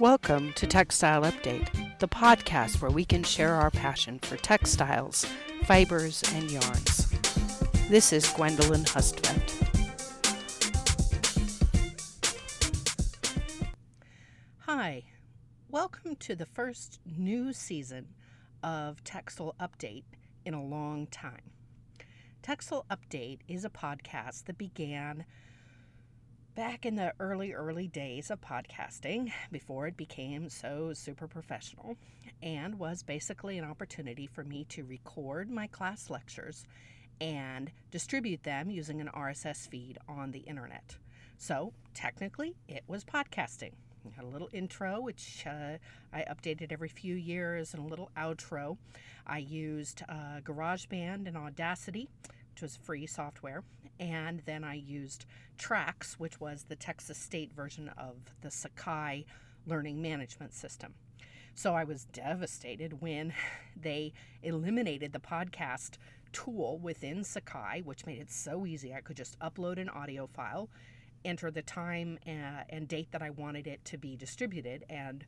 Welcome to Textile Update, the podcast where we can share our passion for textiles, fibers, and yarns. This is Gwendolyn Hustvedt. Hi, welcome to the first new season of Textile Update in a long time. Textile Update is a podcast that began back in the early, early days of podcasting before it became so super professional and was basically an opportunity for me to record my class lectures and distribute them using an RSS feed on the internet. So, technically, it was podcasting. I had a little intro, which uh, I updated every few years, and a little outro. I used uh, GarageBand and Audacity, which was free software, and then I used TRACS, which was the Texas State version of the Sakai learning management system. So I was devastated when they eliminated the podcast tool within Sakai, which made it so easy. I could just upload an audio file, enter the time uh, and date that I wanted it to be distributed, and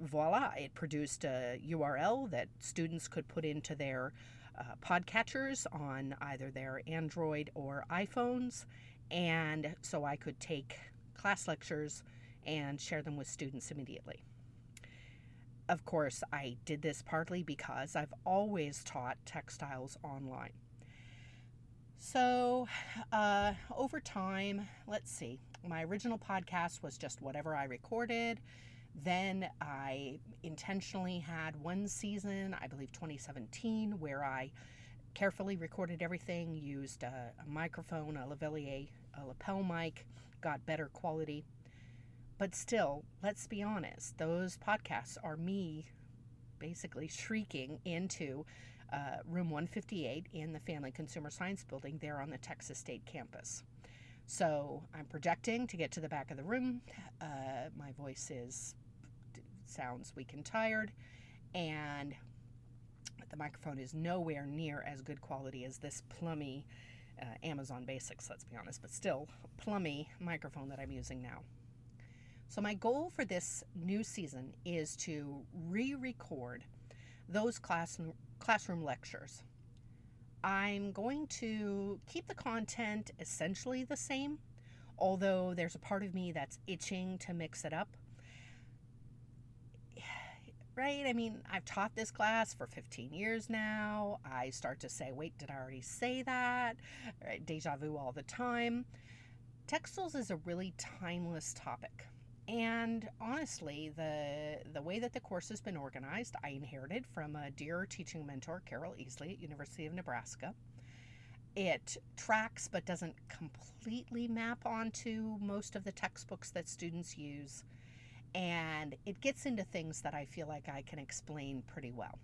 voila, it produced a URL that students could put into their uh, podcatchers on either their Android or iPhones. And so I could take class lectures and share them with students immediately. Of course, I did this partly because I've always taught textiles online. So, uh, over time, let's see, my original podcast was just whatever I recorded. Then I intentionally had one season, I believe 2017, where I carefully recorded everything, used a, a microphone, a lavalier, a lapel mic, got better quality. But still, let's be honest, those podcasts are me basically shrieking into uh, room 158 in the Family Consumer Science Building there on the Texas State campus. So I'm projecting to get to the back of the room. Uh, my voice is sounds weak and tired, and the microphone is nowhere near as good quality as this plummy uh, Amazon Basics, let's be honest, but still plummy microphone that I'm using now. So, my goal for this new season is to re record those class, classroom lectures. I'm going to keep the content essentially the same, although there's a part of me that's itching to mix it up. Right? I mean, I've taught this class for 15 years now. I start to say, wait, did I already say that? Right? Deja vu all the time. Textiles is a really timeless topic. And honestly, the the way that the course has been organized, I inherited from a dear teaching mentor, Carol Easley at University of Nebraska. It tracks but doesn't completely map onto most of the textbooks that students use. And it gets into things that I feel like I can explain pretty well.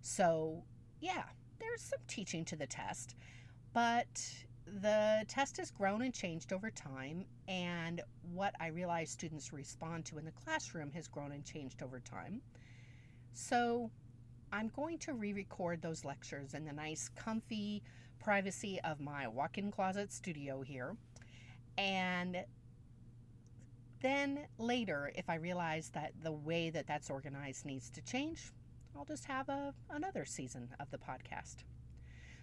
So, yeah, there's some teaching to the test, but the test has grown and changed over time, and what I realize students respond to in the classroom has grown and changed over time. So I'm going to re record those lectures in the nice, comfy privacy of my walk in closet studio here. And then later, if I realize that the way that that's organized needs to change, I'll just have a, another season of the podcast.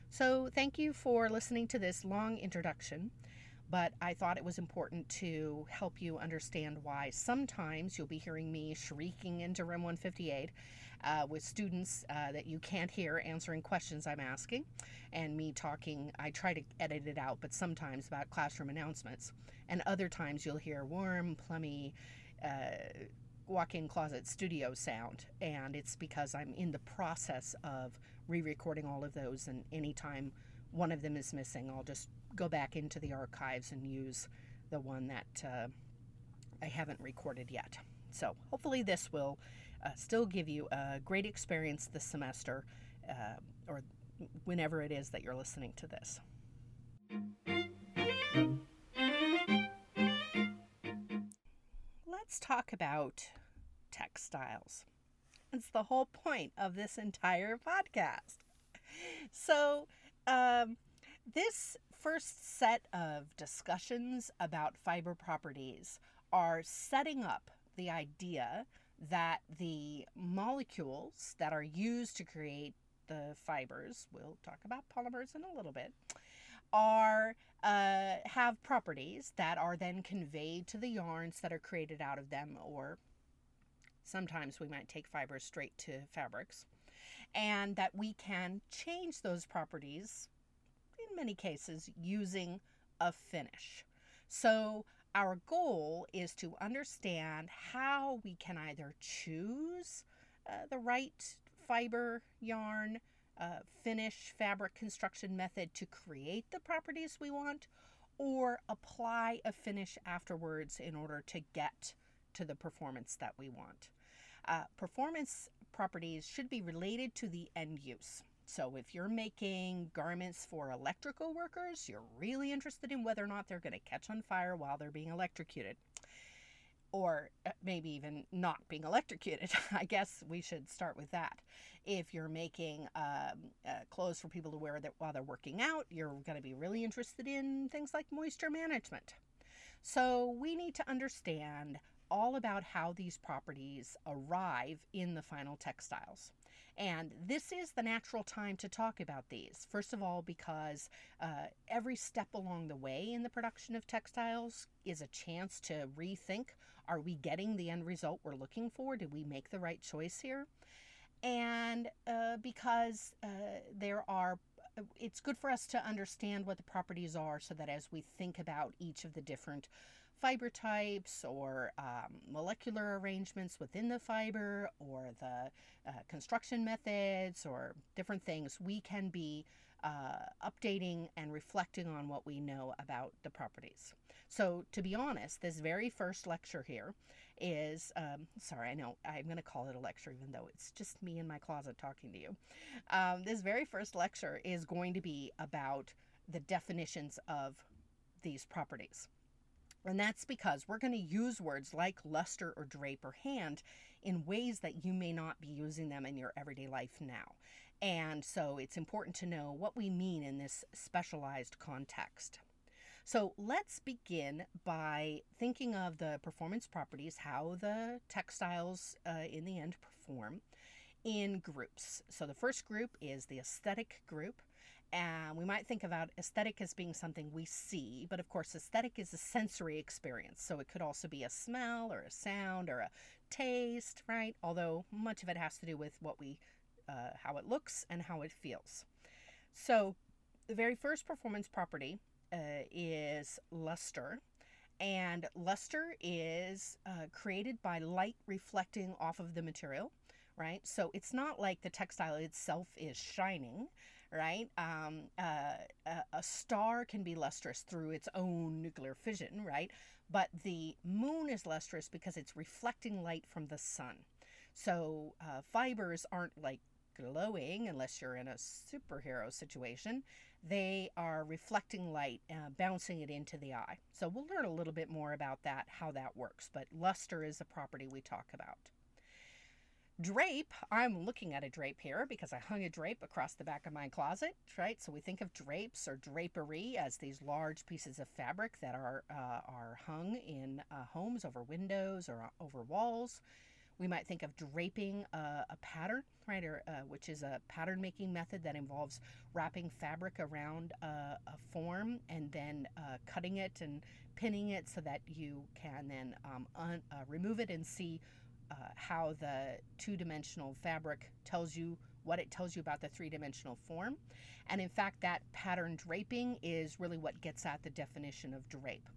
So, thank you for listening to this long introduction, but I thought it was important to help you understand why sometimes you'll be hearing me shrieking into Room 158 uh, with students uh, that you can't hear answering questions I'm asking, and me talking. I try to edit it out, but sometimes about classroom announcements. And other times you'll hear warm, plummy, uh, walk in closet studio sound, and it's because I'm in the process of re recording all of those, and anytime one of them is missing, I'll just go back into the archives and use the one that uh, I haven't recorded yet. So, hopefully, this will uh, still give you a great experience this semester uh, or whenever it is that you're listening to this. Let's talk about textiles. It's the whole point of this entire podcast. So, um, this first set of discussions about fiber properties are setting up the idea that the molecules that are used to create the fibers, we'll talk about polymers in a little bit, are uh, have properties that are then conveyed to the yarns that are created out of them, or sometimes we might take fibers straight to fabrics, and that we can change those properties in many cases using a finish. So, our goal is to understand how we can either choose uh, the right fiber yarn uh, finish fabric construction method to create the properties we want or apply a finish afterwards in order to get to the performance that we want. Uh, performance properties should be related to the end use. So, if you're making garments for electrical workers, you're really interested in whether or not they're going to catch on fire while they're being electrocuted or uh, maybe even not being electrocuted. I guess we should start with that. If you're making um, uh, clothes for people to wear that while they're working out, you're going to be really interested in things like moisture management. So we need to understand all about how these properties arrive in the final textiles. And this is the natural time to talk about these. First of all, because uh, every step along the way in the production of textiles is a chance to rethink are we getting the end result we're looking for? Did we make the right choice here? And uh, because uh, there are it's good for us to understand what the properties are so that as we think about each of the different fiber types or um, molecular arrangements within the fiber or the uh, construction methods or different things, we can be uh, updating and reflecting on what we know about the properties. So, to be honest, this very first lecture here is um, sorry, I know I'm going to call it a lecture, even though it's just me in my closet talking to you. Um, this very first lecture is going to be about the definitions of these properties. And that's because we're going to use words like luster or drape or hand in ways that you may not be using them in your everyday life now. And so it's important to know what we mean in this specialized context. So let's begin by thinking of the performance properties, how the textiles uh, in the end perform in groups. So the first group is the aesthetic group. And we might think about aesthetic as being something we see, but of course, aesthetic is a sensory experience. So it could also be a smell or a sound or a taste, right? Although much of it has to do with what we, uh, how it looks and how it feels. So the very first performance property uh, is luster. And luster is uh, created by light reflecting off of the material, right? So it's not like the textile itself is shining, right? Um, uh, a star can be lustrous through its own nuclear fission, right? But the moon is lustrous because it's reflecting light from the sun. So uh, fibers aren't like glowing unless you're in a superhero situation. They are reflecting light, uh, bouncing it into the eye. So we'll learn a little bit more about that, how that works. But luster is a property we talk about. Drape, I'm looking at a drape here because I hung a drape across the back of my closet, right? So we think of drapes or drapery as these large pieces of fabric that are, uh, are hung in uh, homes over windows or uh, over walls. We might think of draping a, a pattern, right, or, uh, which is a pattern making method that involves wrapping fabric around a, form and then uh, cutting it and pinning it so that you can then um, un, uh, remove it and see uh, how the two dimensional fabric tells you what it tells you about the three dimensional form. And in fact, that pattern draping is really what gets at the definition of drape.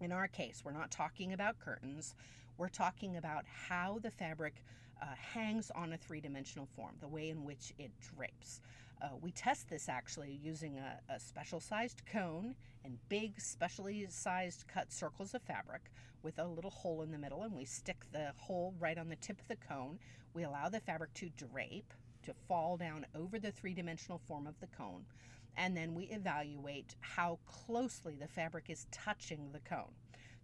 In our case, we're not talking about curtains. We're talking about how the fabric uh, hangs on a three dimensional form, the way in which it drapes. Uh, we test this actually using a, a special sized cone and big, specially sized cut circles of fabric with a little hole in the middle, and we stick the hole right on the tip of the cone. We allow the fabric to drape, to fall down over the three dimensional form of the cone, and then we evaluate how closely the fabric is touching the cone.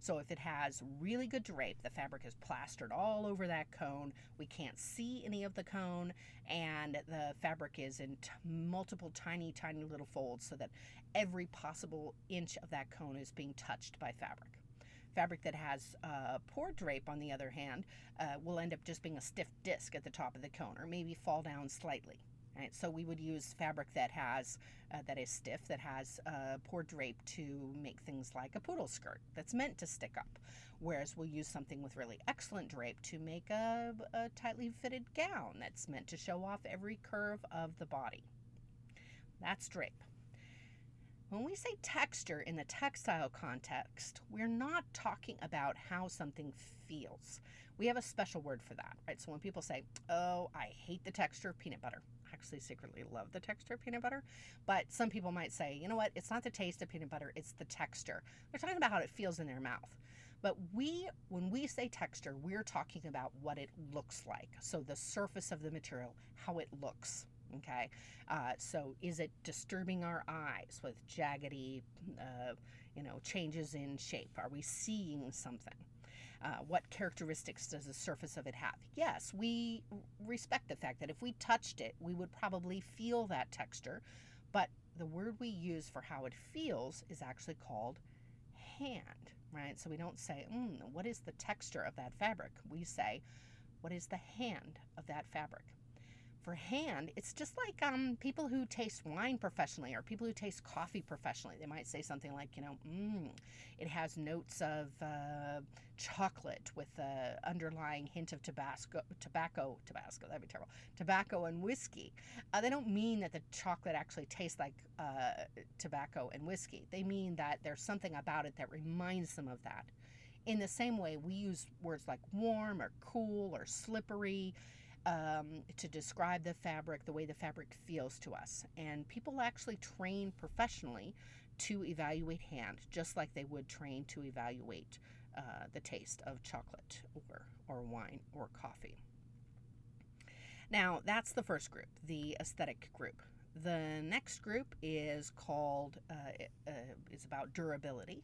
So if it has really good drape, the fabric is plastered all over that cone. We can't see any of the cone, and the fabric is in t- multiple tiny, tiny little folds so that every possible inch of that cone is being touched by fabric. Fabric that has uh, poor drape, on the other hand, uh, will end up just being a stiff disc at the top of the cone or maybe fall down slightly. Right? So we would use fabric that has uh, that is stiff, that has uh, poor drape to make things like a poodle skirt that's meant to stick up. Whereas we'll use something with really excellent drape to make a, a tightly fitted gown that's meant to show off every curve of the body. That's drape. When we say texture in the textile context, we're not talking about how something feels. We have a special word for that, right? So when people say, "Oh, I hate the texture of peanut butter," actually secretly love the texture of peanut butter, but some people might say, "You know what? It's not the taste of peanut butter; it's the texture." They're talking about how it feels in their mouth. But we, when we say texture, we're talking about what it looks like. So the surface of the material, how it looks. Okay, uh, so is it disturbing our eyes with jaggedy, uh, you know, changes in shape? Are we seeing something? Uh, what characteristics does the surface of it have? Yes, we respect the fact that if we touched it, we would probably feel that texture, but the word we use for how it feels is actually called hand, right? So we don't say, mm, what is the texture of that fabric? We say, what is the hand of that fabric? For hand, it's just like um, people who taste wine professionally or people who taste coffee professionally. They might say something like, you know, mm, it has notes of uh, chocolate with an underlying hint of Tabasco, tobacco, Tabasco, that'd be terrible, tobacco and whiskey. Uh, they don't mean that the chocolate actually tastes like uh, tobacco and whiskey. They mean that there's something about it that reminds them of that. In the same way, we use words like warm or cool or slippery um, to describe the fabric, the way the fabric feels to us. And people actually train professionally to evaluate hand, just like they would train to evaluate uh, the taste of chocolate or, or wine or coffee. Now, that's the first group, the aesthetic group. The next group is called, uh, uh, is about durability.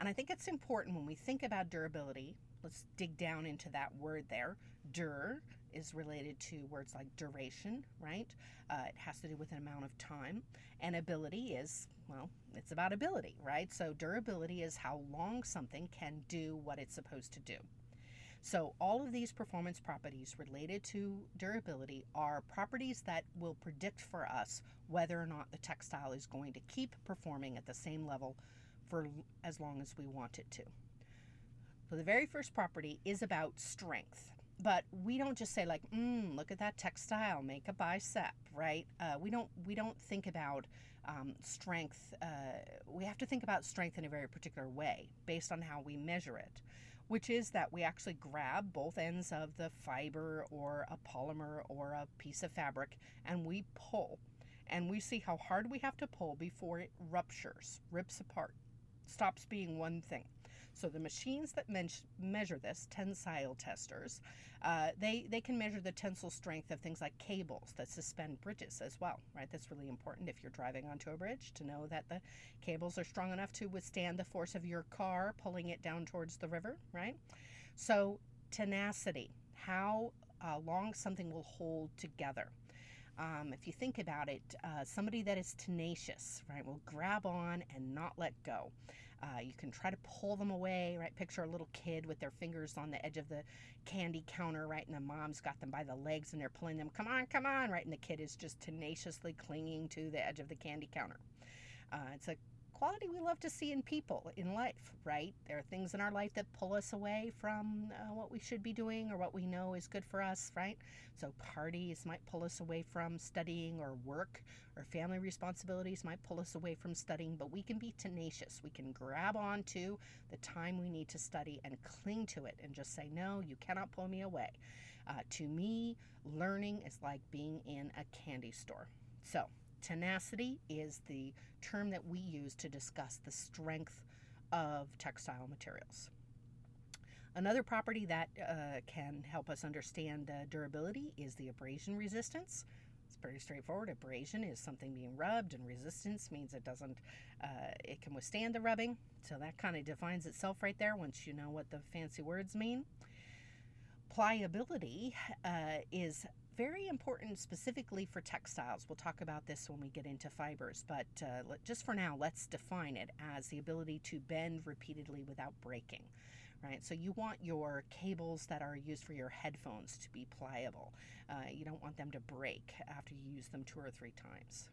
And I think it's important when we think about durability, let's dig down into that word there. Dur is related to words like duration, right? Uh, it has to do with an amount of time. And ability is, well, it's about ability, right? So durability is how long something can do what it's supposed to do. So, all of these performance properties related to durability are properties that will predict for us whether or not the textile is going to keep performing at the same level for as long as we want it to. So, the very first property is about strength. But we don't just say like mm, look at that textile make a bicep right? Uh, we don't we don't think about um, strength uh, we have to think about strength in a very particular way based on how we measure it which is that we actually grab both ends of the fiber or a polymer or a piece of fabric and we pull. And we see how hard we have to pull before it ruptures rips apart stops being one thing so the machines that men- measure this, tensile testers, uh, they, they can measure the tensile strength of things like cables that suspend bridges as well, right? That's really important if you're driving onto a bridge to know that the cables are strong enough to withstand the force of your car pulling it down towards the river, right? So tenacity, how uh, long something will hold together. Um, if you think about it, uh, somebody that is tenacious, right, will grab on and not let go. Uh, you can try to pull them away, right? Picture a little kid with their fingers on the edge of the candy counter, right? And the mom's got them by the legs and they're pulling them, come on, come on, right? And the kid is just tenaciously clinging to the edge of the candy counter. Uh, it's a quality we love to see in people in life, right? There are things in our life that pull us away from uh, what we should be doing or what we know is good for us, right? So, parties might pull us away from studying or work, or family responsibilities might pull us away from studying, but we can be tenacious. We can grab on to the time we need to study and cling to it and just say, No, you cannot pull me away. Uh, to me, learning is like being in a candy store. So, Tenacity is the term that we use to discuss the strength of textile materials. Another property that uh, can help us understand uh, durability is the abrasion resistance. It's pretty straightforward. Abrasion is something being rubbed, and resistance means it doesn't, uh, it can withstand the rubbing. So that kind of defines itself right there once you know what the fancy words mean. Pliability uh, is very important specifically for textiles. We'll talk about this when we get into fibers, but uh, just for now, let's define it as the ability to bend repeatedly without breaking. Right, so you want your cables that are used for your headphones to be pliable. Uh, you don't want them to break after you use them two or three times.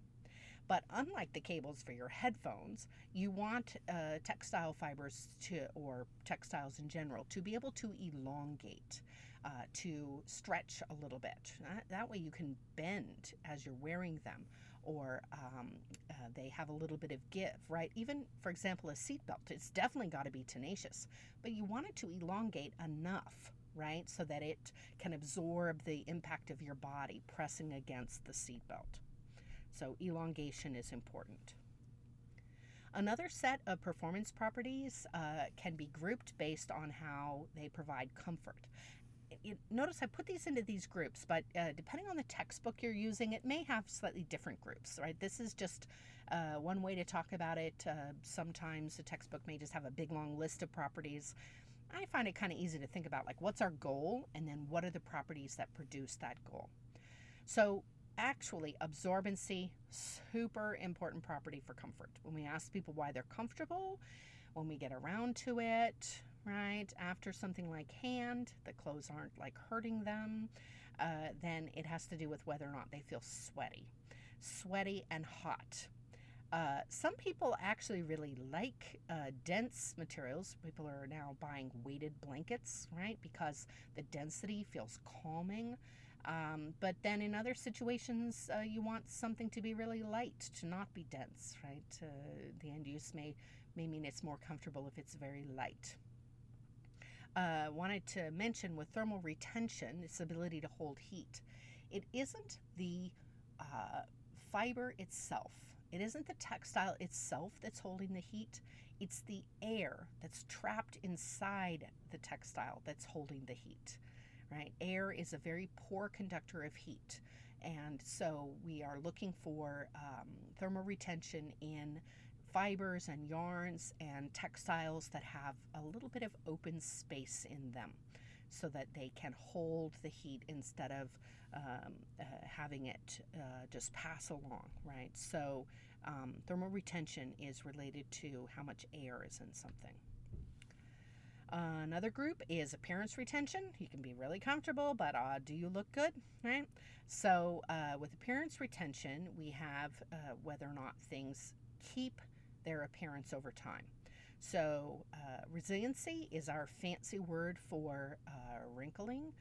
But unlike the cables for your headphones, you want uh, textile fibers to, or textiles in general, to be able to elongate uh, to stretch a little bit. That, that, way you can bend as you're wearing them, or um, uh, they have a little bit of give, right? Even, for example, a seatbelt, it's definitely got to be tenacious, but you want it to elongate enough. Right, so that it can absorb the impact of your body pressing against the seatbelt. So, elongation is important. Another set of performance properties uh, can be grouped based on how they provide comfort notice I put these into these groups, but uh, depending on the textbook you're using, it may have slightly different groups, right? This is just uh, one way to talk about it. Uh, sometimes the textbook may just have a big long list of properties. I find it kind of easy to think about like what's our goal and then what are the properties that produce that goal. So actually absorbency super important property for comfort. When we ask people why they're comfortable, when we get around to it, right? After something like hand, the clothes aren't like hurting them, uh, then it has to do with whether or not they feel sweaty. Sweaty and hot. Uh, some people actually really like uh, dense materials. People are now buying weighted blankets, right? Because the density feels calming. Um, but then in other situations, uh, you want something to be really light, to not be dense, right? Uh, the end use may, may mean it's more comfortable if it's very light uh, wanted to mention with thermal retention, its ability to hold heat. It isn't the uh, fiber itself, it isn't the textile itself that's holding the heat. It's the air that's trapped inside the textile that's holding the heat, right? Air is a very poor conductor of heat. And so we are looking for um, thermal retention in fibers and yarns and textiles that have a little bit of open space in them so that they can hold the heat instead of um, uh, having it uh, just pass along, right? So, um, thermal retention is related to how much air is in something. Another group is appearance retention. You can be really comfortable, but uh, do you look good, right? So, uh, with appearance retention, we have uh, whether or not things keep their appearance over time. So, uh, resiliency is our fancy word for uh, wrinkling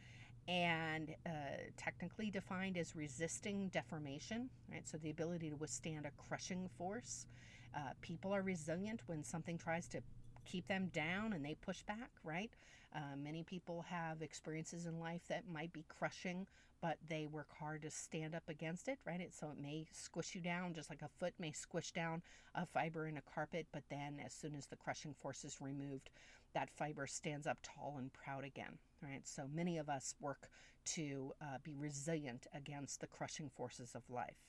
and uh, technically defined as resisting deformation, right? So, the ability to withstand a crushing force. Uh, people are resilient when something tries to keep them down and they push back, right? Uh, many people have experiences in life that might be crushing but they work hard to stand up against it, right? It, so it may squish you down, just like a foot may squish down a fiber in a carpet, but then as soon as the crushing force is removed, that fiber stands up tall and proud again, right? So many of us work to uh, be resilient against the crushing forces of life.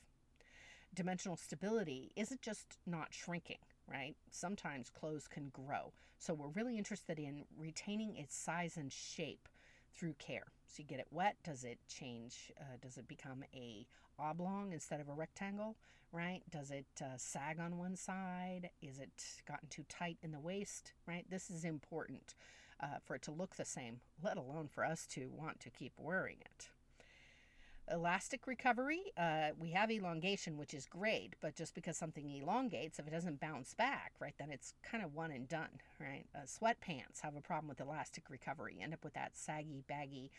Dimensional stability isn't just not shrinking, right? Sometimes clothes can grow. So we're really interested in retaining its size and shape through care. So you get it wet. Does it change? Uh, does it become a oblong instead of a rectangle? Right? Does it uh, sag on one side? Is it gotten too tight in the waist? Right? This is important uh, for it to look the same, let alone for us to want to keep wearing it elastic recovery, uh, we have elongation, which is great, but just because something elongates, if it doesn't bounce back, right, then it's kind of one and done, right? Uh, sweatpants have a problem with elastic recovery. End up with that saggy, baggy,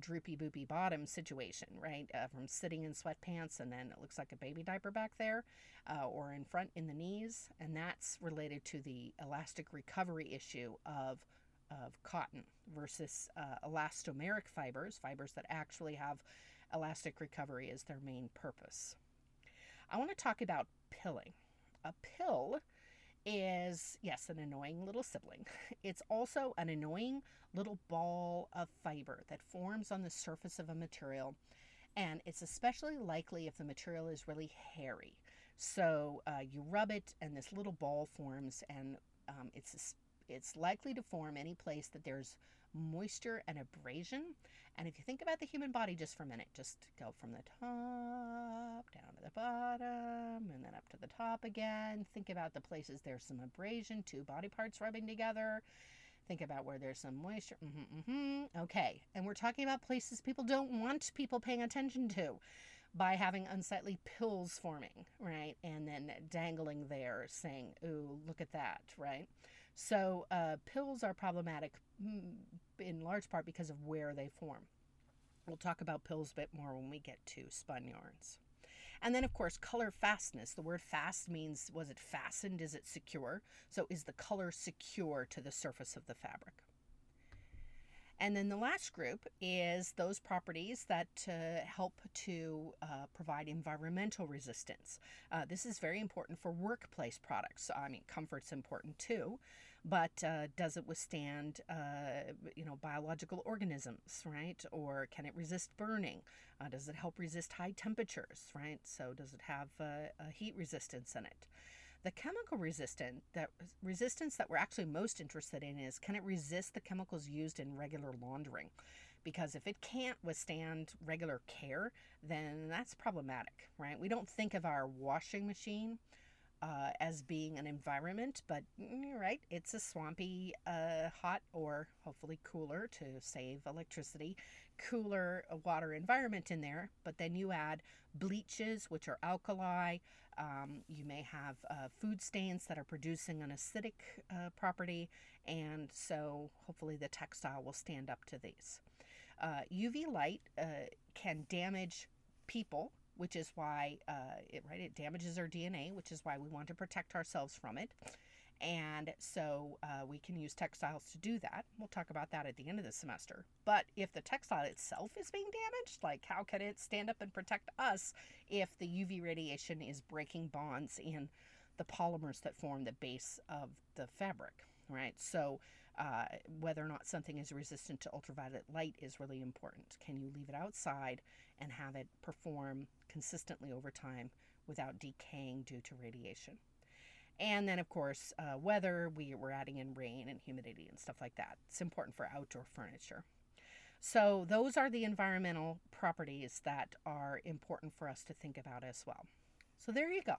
droopy, boopy bottom situation, right? Uh, from sitting in sweatpants and then it looks like a baby diaper back there, uh, or in front in the knees, and that's related to the elastic recovery issue of of cotton versus uh, elastomeric fibers, fibers that actually have elastic recovery is their main purpose. I want to talk about pilling. A pill is, yes, an annoying little sibling. It's also an annoying little ball of fiber that forms on the surface of a material, and it's especially likely if the material is really hairy. So uh, you rub it, and this little ball forms, and um, it's It's likely to form any place that there's moisture and abrasion. And if you think about the human body just for a minute, just go from the top down to the bottom and then up to the top again. Think about the places there's some abrasion, two body parts rubbing together. Think about where there's some moisture. Mm-hmm, mm-hmm. Okay. And we're talking about places people don't want people paying attention to by having unsightly pills forming, right? And then dangling there saying, ooh, look at that, right? So uh, pills are problematic mm, in large part because of where they form. We'll talk about pills a bit more when we get to spun yarns. And then, of course, color fastness. The word fast means was it fastened? Is it secure? So, is the color secure to the surface of the fabric? And then the last group is those properties that uh, help to uh, provide environmental resistance. Uh, this is very important for workplace products. I mean, comfort's important too, but uh, does it withstand, uh, you know, biological organisms, right? Or can it resist burning? Uh, does it help resist high temperatures, right? So does it have a heat resistance in it? The chemical resistant that resistance that we're actually most interested in is can it resist the chemicals used in regular laundering? Because if it can't withstand regular care, then that's problematic, right? We don't think of our washing machine uh, as being an environment, but you're right, it's a swampy, uh, hot, or hopefully cooler to save electricity, cooler water environment in there. But then you add bleaches, which are alkali, um, you may have uh, food stains that are producing an acidic uh, property, and so hopefully the textile will stand up to these. Uh, UV light uh, can damage people, which is why uh, it right it damages our DNA, which is why we want to protect ourselves from it. And so uh, we can use textiles to do that. We'll talk about that at the end of the semester. But if the textile itself is being damaged, like how can it stand up and protect us if the UV radiation is breaking bonds in the polymers that form the base of the fabric, right? So uh, whether or not something is resistant to ultraviolet light is really important. Can you leave it outside and have it perform consistently over time without decaying due to radiation? And then, of course, uh, weather, we, we're adding in rain and humidity and stuff like that. It's important for outdoor furniture. So, those are the environmental properties that are important for us to think about as well. So, there you go.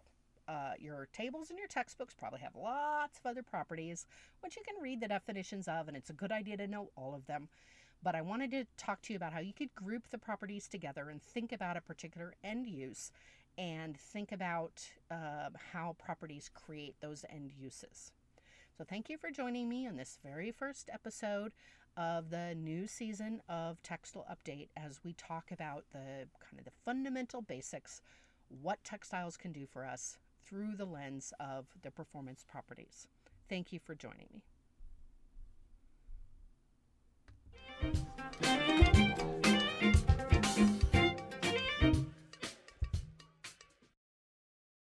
Uh, your tables and your textbooks probably have lots of other properties, which you can read the definitions of, and it's a good idea to know all of them. But I wanted to talk to you about how you could group the properties together and think about a particular end use and think about uh, how properties create those end uses. So, thank you for joining me on this very first episode of the new season of Textile Update as we talk about the kind of the fundamental basics, what textiles can do for us through the lens of the performance properties. Thank you for joining me. Thank you.